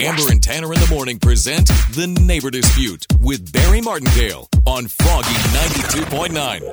Amber and Tanner in the morning present The Neighbor Dispute with Barry Martindale on Froggy 92.9.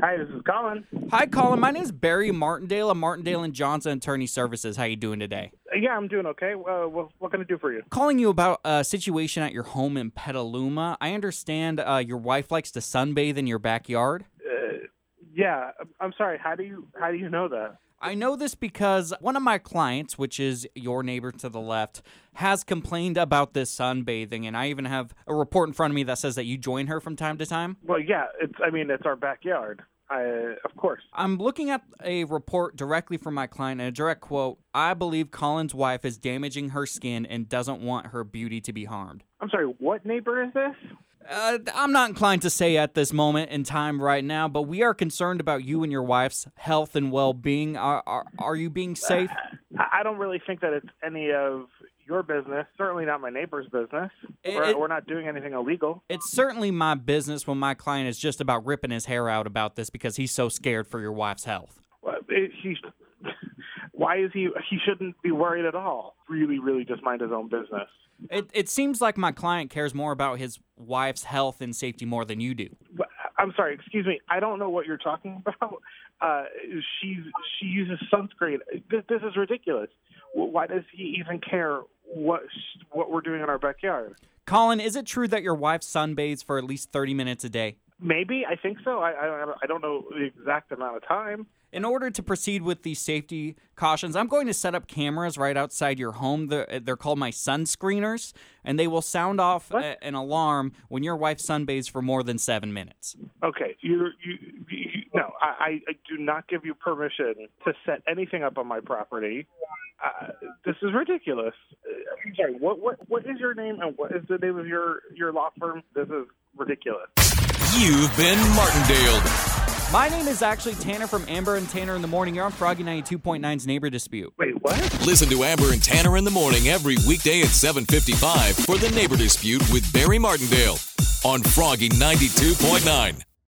Hi, this is Colin. Hi, Colin. My name is Barry Martindale of Martindale and Johnson Attorney Services. How you doing today? Uh, Yeah, I'm doing okay. Uh, what, what can I do for you? Calling you about a situation at your home in Petaluma. I understand uh, your wife likes to sunbathe in your backyard. Uh, yeah, I'm- I'm sorry. How do you how do you know that? I know this because one of my clients, which is your neighbor to the left, has complained about this sunbathing, and I even have a report in front of me that says that you join her from time to time. Well, yeah, it's I mean it's our backyard. I of course. I'm looking at a report directly from my client, and a direct quote I believe Colin's wife is damaging her skin and doesn't want her beauty to be harmed. I'm sorry. What neighbor is this? Uh, I'm not inclined to say at this moment in time right now, but we are concerned about you and your wife's health and well being. Are, are, are you being safe? I I don't really think that it's any of your business. Certainly not my neighbor's business. It- we're, it- we're not doing anything illegal. It's certainly my business when my client is just about ripping his hair out about this because he's so scared for your wife's health. Well, it- He. Why is he? He shouldn't be worried at all. Really, really, just mind his own business. It, it seems like my client cares more about his wife's health and safety more than you do. I'm sorry, excuse me. I don't know what you're talking about. Uh, she's she uses sunscreen. This, this is ridiculous. Why does he even care what what we're doing in our backyard? Colin, is it true that your wife sunbathes for at least 30 minutes a day? Maybe I think so. I I, I don't know the exact amount of time. In order to proceed with these safety cautions, I'm going to set up cameras right outside your home. They're, they're called my sun screeners, and they will sound off a- an alarm when your wife sunbathes for more than seven minutes. Okay, you you, you no. I, I do not give you permission to set anything up on my property. Uh, this is ridiculous. Uh, I'm sorry. What what what is your name and what is the name of your your law firm? This is ridiculous. You've been Martindale. My name is actually Tanner from Amber and Tanner in the Morning. You're on Froggy 92.9's Neighbor Dispute. Wait, what? Listen to Amber and Tanner in the morning every weekday at 7:55 for The Neighbor Dispute with Barry Martindale on Froggy 92.9.